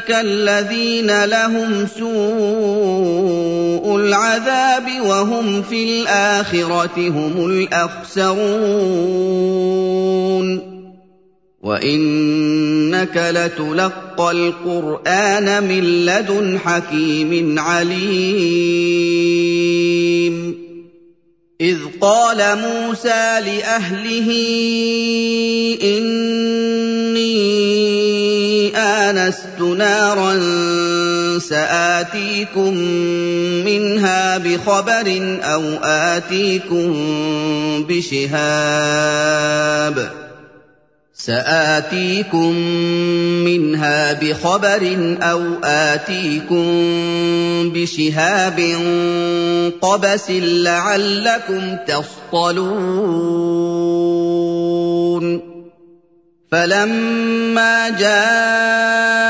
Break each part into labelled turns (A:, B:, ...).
A: اولئك الذين لهم سوء العذاب وهم في الاخره هم الاخسرون وانك لتلقى القران من لدن حكيم عليم اذ قال موسى لاهله اني وجدت نارا ساتيكم منها بخبر او اتيكم بشهاب ساتيكم منها بخبر او اتيكم بشهاب قبس لعلكم تصطلون فلما جاء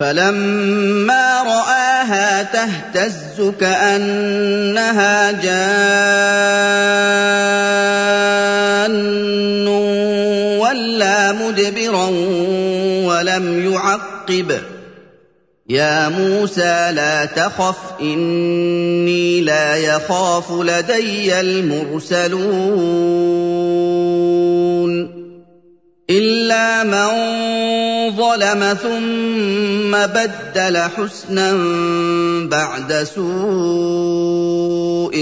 A: فَلَمَّا رَآهَا تَهْتَزُّ كَأَنَّهَا جَانٌّ وَلَّىٰ مُدْبِرًا وَلَمْ يُعَقِّبْ ۚ يَا مُوسَىٰ لَا تَخَفْ إِنِّي لَا يَخَافُ لَدَيَّ الْمُرْسَلُونَ إلا من ظلم ثم بدل حسنا بعد سوء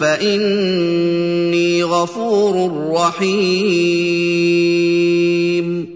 A: فإني غفور رحيم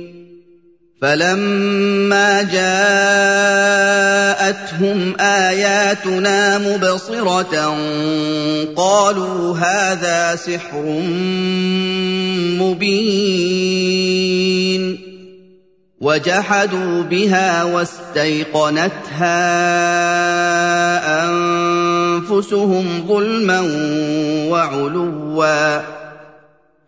A: فلما جاءتهم اياتنا مبصره قالوا هذا سحر مبين وجحدوا بها واستيقنتها انفسهم ظلما وعلوا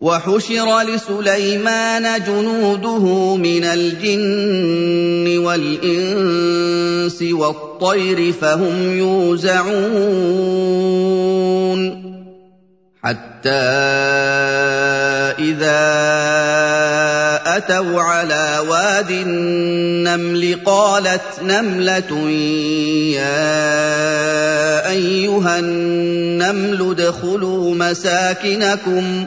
A: وحشر لسليمان جنوده من الجن والانس والطير فهم يوزعون حتى اذا اتوا على واد النمل قالت نمله يا ايها النمل ادخلوا مساكنكم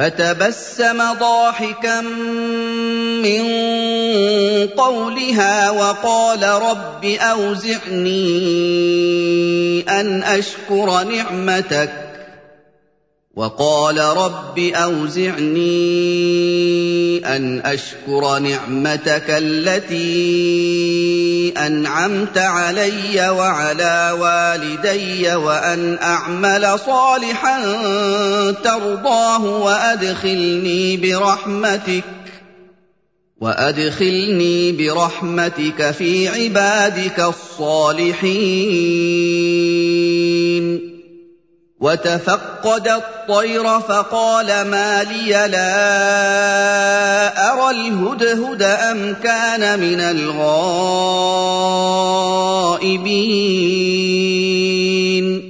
A: فتبسم ضاحكا من قولها وقال رب اوزعني ان اشكر نعمتك وقال رب اوزعني ان اشكر نعمتك التي انعمت علي وعلى والدي وان اعمل صالحا ترضاه وادخلني برحمتك وادخلني برحمتك في عبادك الصالحين وتفقد الطير فقال ما لي لا ارى الهدهد ام كان من الغائبين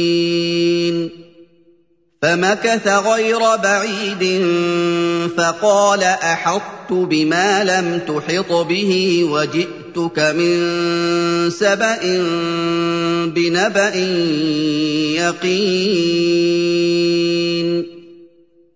A: فمكث غير بعيد فقال احطت بما لم تحط به وجئتك من سبا بنبا يقين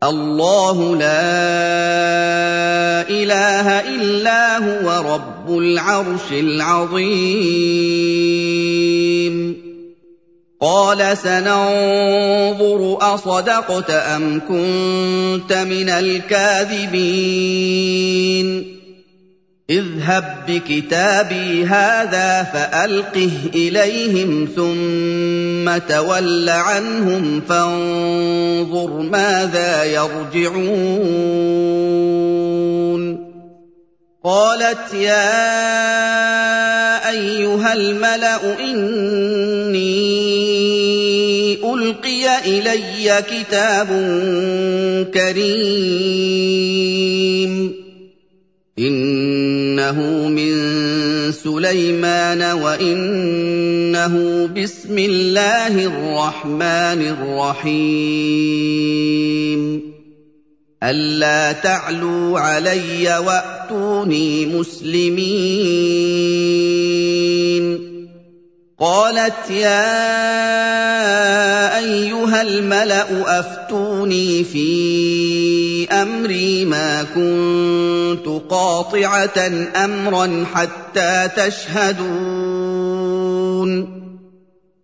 A: اللَّهُ لَا إِلَٰهَ إِلَّا هُوَ رَبُّ الْعَرْشِ الْعَظِيمِ قَالَ سَنَنظُرُ أَصَدَقْتَ أَمْ كُنتَ مِنَ الْكَاذِبِينَ اذهب بكتابي هذا فالقه اليهم ثم تول عنهم فانظر ماذا يرجعون قالت يا ايها الملا اني القي الي كتاب كريم إن إِنَّهُ مِن سُلَيْمَانَ وَإِنَّهُ بِسْمِ اللَّهِ الرَّحْمَٰنِ الرَّحِيمِ أَلَّا تَعْلُوا عَلَيَّ وَأْتُونِي مُسْلِمِينَ قالت يا ايها الملا افتوني في امري ما كنت قاطعه امرا حتى تشهدون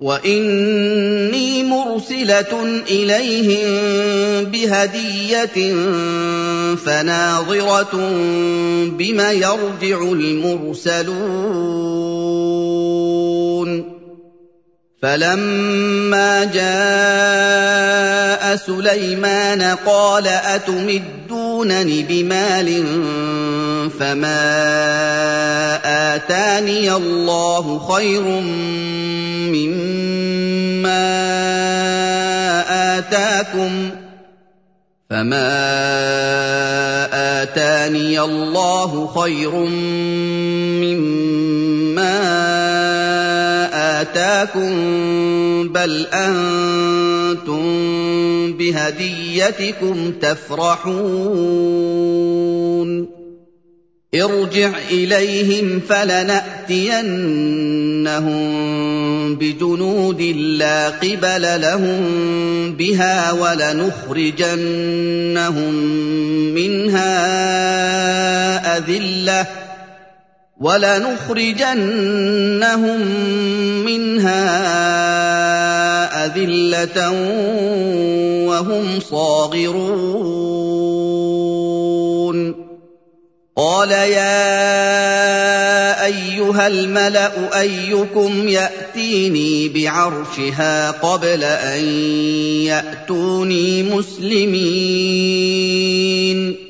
A: واني مرسله اليهم بهديه فناظره بم يرجع المرسلون فلما جاء سليمان قال اتمد ياتونني بمال فما اتاني الله خير مما اتاكم فما اتاني الله خير مما آتاكم آتاكم بل أنتم بهديتكم تفرحون ارجع إليهم فلنأتينهم بجنود لا قبل لهم بها ولنخرجنهم منها أذلةً وَلَنُخْرِجَنَّهُم مِّنْهَا أَذِلَّةً وَهُمْ صَاغِرُونَ قال يا ايها الملا ايكم ياتيني بعرشها قبل ان ياتوني مسلمين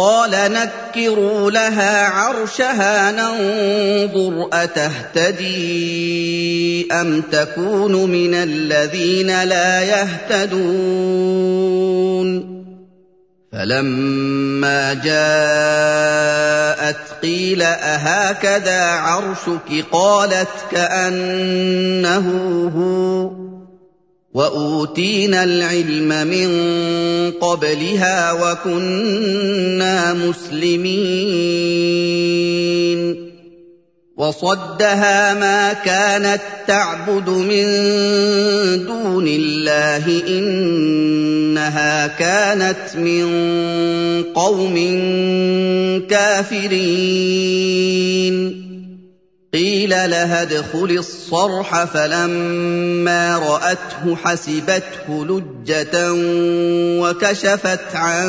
A: قال نكروا لها عرشها ننظر اتهتدي ام تكون من الذين لا يهتدون فلما جاءت قيل اهكذا عرشك قالت كانه هو واوتينا العلم من قبلها وكنا مسلمين وصدها ما كانت تعبد من دون الله انها كانت من قوم كافرين قيل لها ادخل الصرح فلما راته حسبته لجه وكشفت عن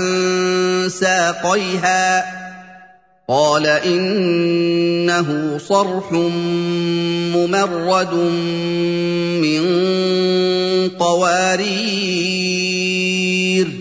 A: ساقيها قال انه صرح ممرد من قوارير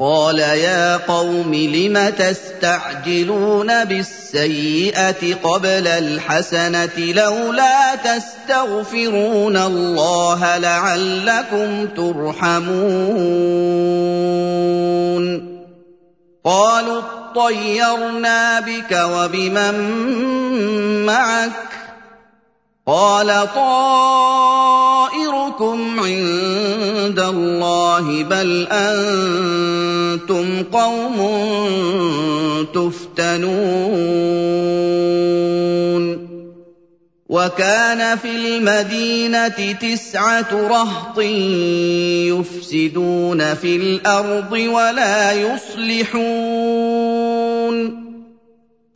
A: قال يا قوم لم تستعجلون بالسيئه قبل الحسنه لولا تستغفرون الله لعلكم ترحمون قالوا اطيرنا بك وبمن معك قَالَ طَائِرُكُمْ عِندَ اللَّهِ ۖ بَلْ أَنتُمْ قَوْمٌ تُفْتَنُونَ وَكَانَ فِي الْمَدِينَةِ تِسْعَةُ رَهْطٍ يُفْسِدُونَ فِي الْأَرْضِ وَلَا يُصْلِحُونَ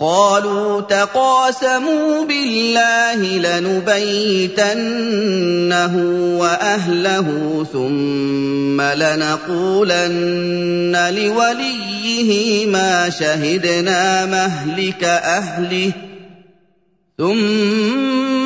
A: قالوا تقاسموا بالله لنبيتنه واهله ثم لنقولن لوليه ما شهدنا مهلك اهله ثم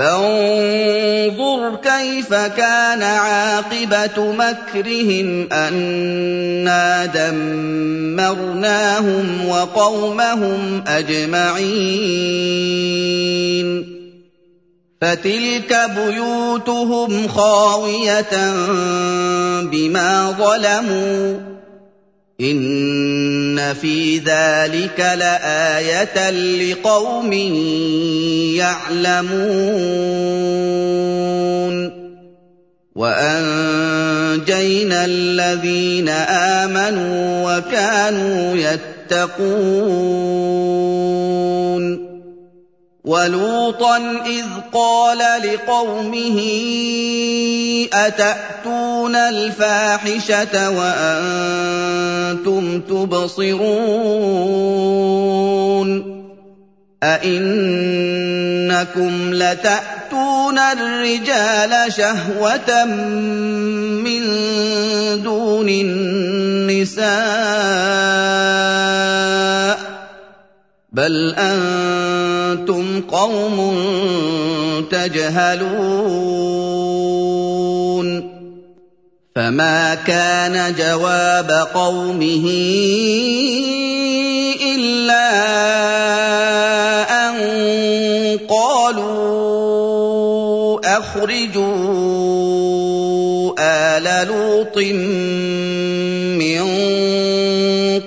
A: فانظر كيف كان عاقبه مكرهم انا دمرناهم وقومهم اجمعين فتلك بيوتهم خاويه بما ظلموا ان في ذلك لايه لقوم يعلمون وانجينا الذين امنوا وكانوا يتقون وَلُوطًا إِذْ قَالَ لِقَوْمِهِ أَتَأْتُونَ الْفَاحِشَةَ وَأَنتُمْ تُبْصِرُونَ أَئِنَّكُمْ لَتَأْتُونَ الرِّجَالَ شَهْوَةً مِّن دُونِ النِّسَاءِ بَلْ أَنتُمْ قَوْمٌ تَجْهَلُونَ فَمَا كَانَ جَوَابَ قَوْمِهِ إِلَّا أَن قَالُوا أَخْرِجُوا آلَ لُوطٍ مِّن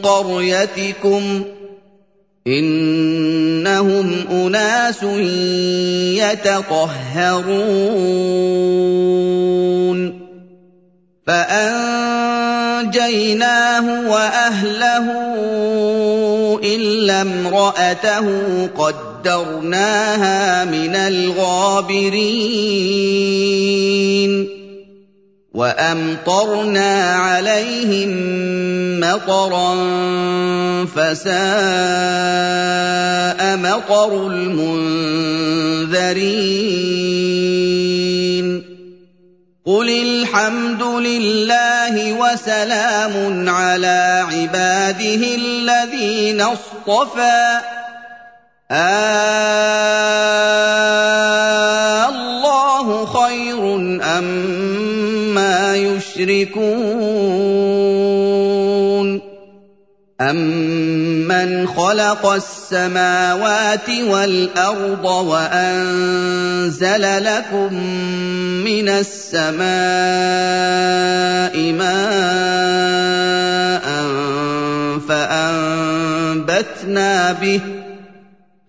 A: قَرْيَتِكُمْ ۖ انهم اناس يتطهرون فانجيناه واهله الا امراته قدرناها من الغابرين وامطرنا عليهم مطرا فساء مطر المنذرين قل الحمد لله وسلام على عباده الذين اصطفى آه الله خير أم يشركون امن خلق السماوات والارض وانزل لكم من السماء ماء فانبتنا به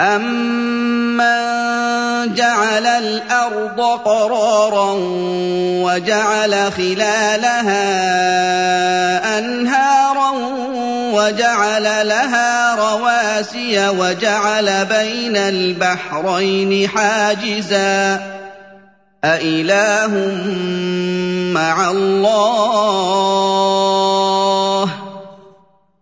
A: أَمَّن جَعَلَ الْأَرْضَ قَرَارًا وَجَعَلَ خِلَالَهَا أَنْهَارًا وَجَعَلَ لَهَا رَوَاسِيَ وَجَعَلَ بَيْنَ الْبَحْرَيْنِ حَاجِزًا أَإِلَٰهٌ مَّعَ اللَّهِ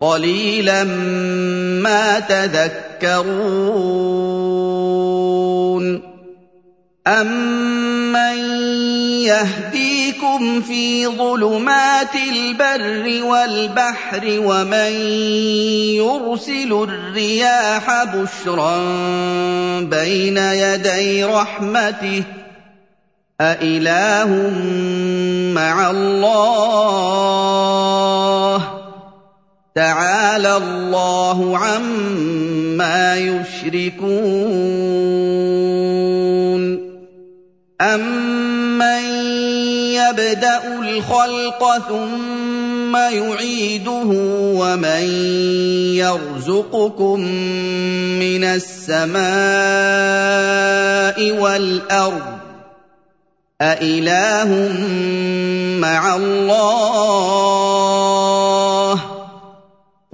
A: قَلِيلًا مَّا تَذَكَّرُونَ أَمَّن يَهْدِيكُمْ فِي ظُلُمَاتِ الْبَرِّ وَالْبَحْرِ وَمَن يُرْسِلُ الرِّيَاحَ بُشْرًا بَيْنَ يَدَيْ رَحْمَتِهِ أَإِلَٰهٌ مَّعَ اللَّهِ تَعَالَى اللَّهُ عَمَّا يُشْرِكُونَ أَمَّن يَبْدَأُ الْخَلْقَ ثُمَّ يُعِيدُهُ وَمَن يَرْزُقُكُم مِّنَ السَّمَاءِ وَالْأَرْضِ أَإِلَٰهٌ مَّعَ اللَّهِ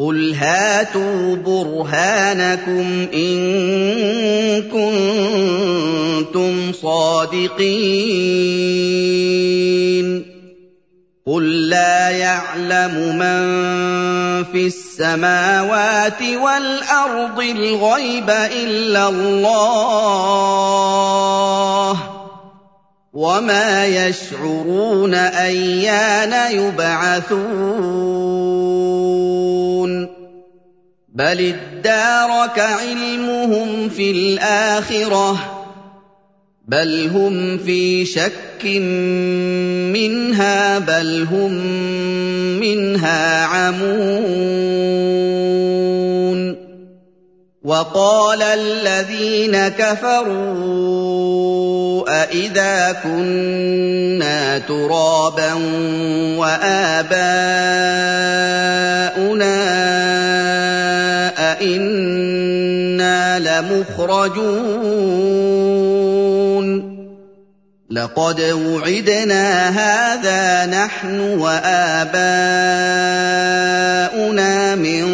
A: قُلْ هَاتُوا بُرْهَانَكُمْ إِن كُنتُمْ صَادِقِينَ قُل لَّا يَعْلَمُ مَن فِي السَّمَاوَاتِ وَالْأَرْضِ الْغَيْبَ إِلَّا اللَّهُ وَمَا يَشْعُرُونَ أَيَّانَ يُبْعَثُونَ بَلِ ادَّارَكَ عِلْمُهُمْ فِي الْآخِرَةِ ۚ بَلْ هُمْ فِي شَكٍّ مِّنْهَا بَلْ هُم مِّنْهَا عَمُونَ وَقَالَ الَّذِينَ كَفَرُوا أَإِذَا كُنَّا تُرَابًا وَآبَاؤُنَا إِنَّا لَمُخْرَجُونَ لقد وعدنا هذا نحن واباؤنا من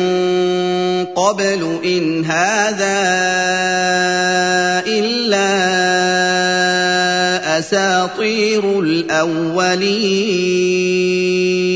A: قبل ان هذا الا اساطير الاولين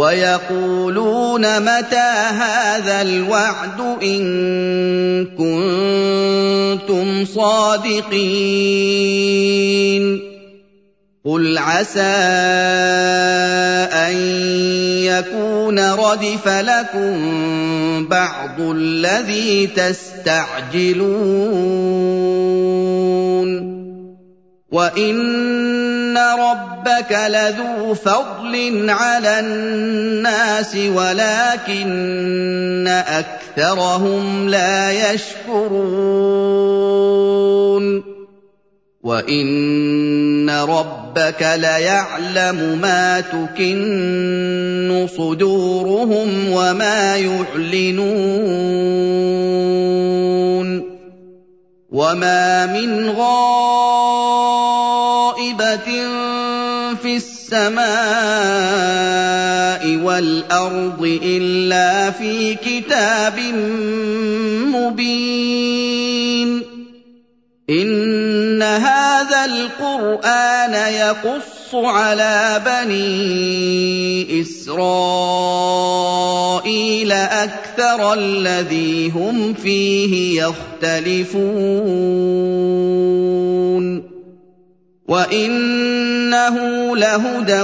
A: ويقولون متى هذا الوعد ان كنتم صادقين قل عسى ان يكون ردف لكم بعض الذي تستعجلون وان ربك لذو فضل على الناس ولكن اكثرهم لا يشكرون وان ربك ليعلم ما تكن صدورهم وما يعلنون وما من غائب طَائِبَةٍ فِي السَّمَاءِ وَالْأَرْضِ إِلَّا فِي كِتَابٍ مُّبِينٍ إِنَّ هَٰذَا الْقُرْآنَ يَقُصُّ عَلَىٰ بَنِي إِسْرَائِيلَ أَكْثَرَ الَّذِي هُمْ فِيهِ يَخْتَلِفُونَ وَإِنَّهُ لَهُدًى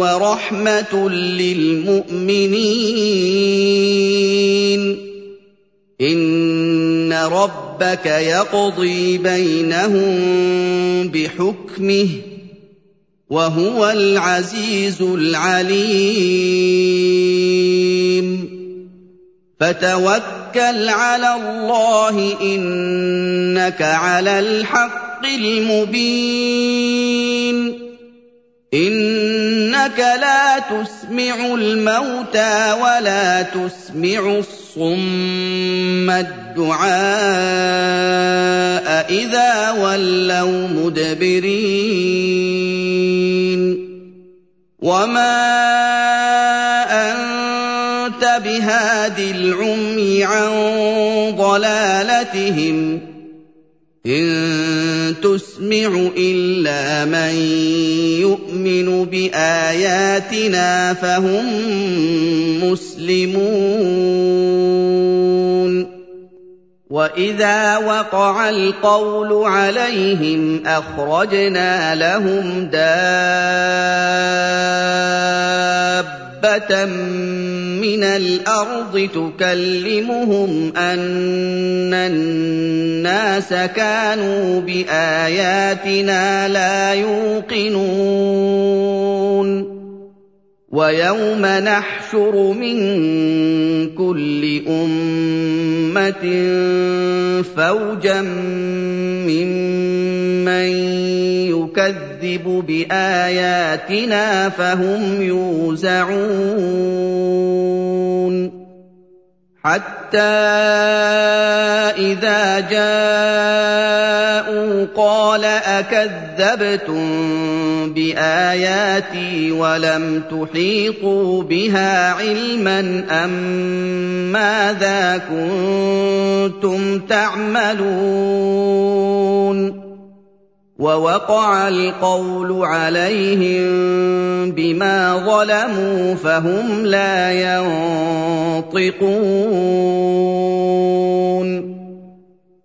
A: وَرَحْمَةٌ لِّلْمُؤْمِنِينَ إِنَّ رَبَّكَ يَقْضِي بَيْنَهُم بِحُكْمِهِ وَهُوَ الْعَزِيزُ الْعَلِيمُ فَتَوَكَّلْ عَلَى اللَّهِ إِنَّكَ عَلَى الْحَقِّ الْحَقِّ الْمُبِينِ إِنَّكَ لَا تُسْمِعُ الْمَوْتَى وَلَا تُسْمِعُ الصُّمَّ الدُّعَاءَ إِذَا وَلَّوْا مُدْبِرِينَ وَمَا أَنتَ بِهَادِ الْعُمْيِ عَن ضَلَالَتِهِمْ إِن تسمع الا من يؤمن باياتنا فهم مسلمون واذا وقع القول عليهم اخرجنا لهم دابه دابه من الارض تكلمهم ان الناس كانوا باياتنا لا يوقنون ويوم نحشر من كل امه فوجا ممن يكذب باياتنا فهم يوزعون حتى اذا جاءوا قال اكذبتم باياتي ولم تحيطوا بها علما ام ماذا كنتم تعملون وَوَقَعَ الْقَوْلُ عَلَيْهِم بِمَا ظَلَمُوا فَهُمْ لَا يَنطِقُونَ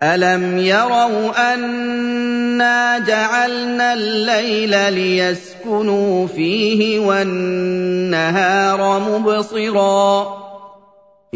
A: أَلَمْ يَرَوْا أَنَّا جَعَلْنَا اللَّيْلَ لِيَسْكُنُوا فِيهِ وَالنَّهَارَ مُبْصِرًا ۚ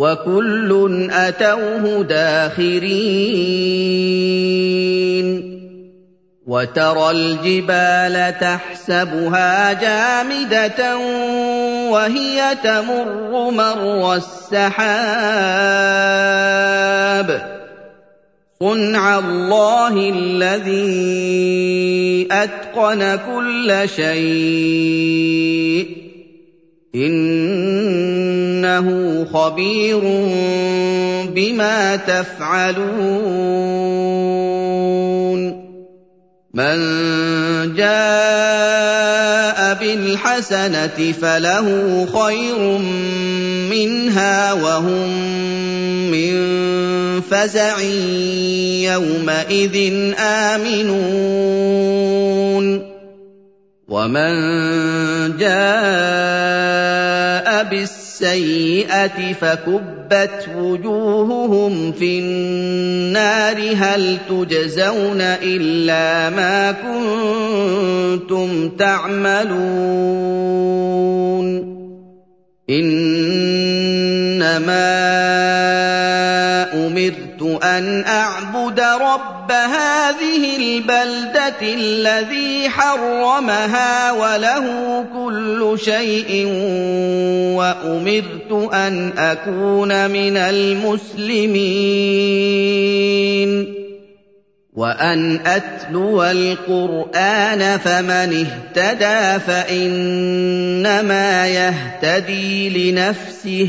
A: وكل اتوه داخرين وترى الجبال تحسبها جامده وهي تمر مر السحاب صنع الله الذي اتقن كل شيء إن إِنَّهُ خَبِيرٌ بِمَا تَفْعَلُونَ مَن جَاءَ بِالْحَسَنَةِ فَلَهُ خَيْرٌ مِّنْهَا وَهُم مِّن فَزَعٍ يَوْمَئِذٍ آمِنُونَ وَمَن جَاءَ بِالسَّيِّئَةِ السَّيِّئَةِ فَكُبَّتْ وُجُوهُهُمْ فِي النَّارِ هَلْ تُجْزَوْنَ إِلَّا مَا كُنتُمْ تَعْمَلُونَ إِنَّمَا أن أعبد رب هذه البلدة الذي حرمها وله كل شيء وأمرت أن أكون من المسلمين وان اتلو القران فمن اهتدى فانما يهتدي لنفسه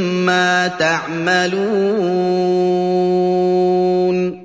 A: مَّا تَعْمَلُونَ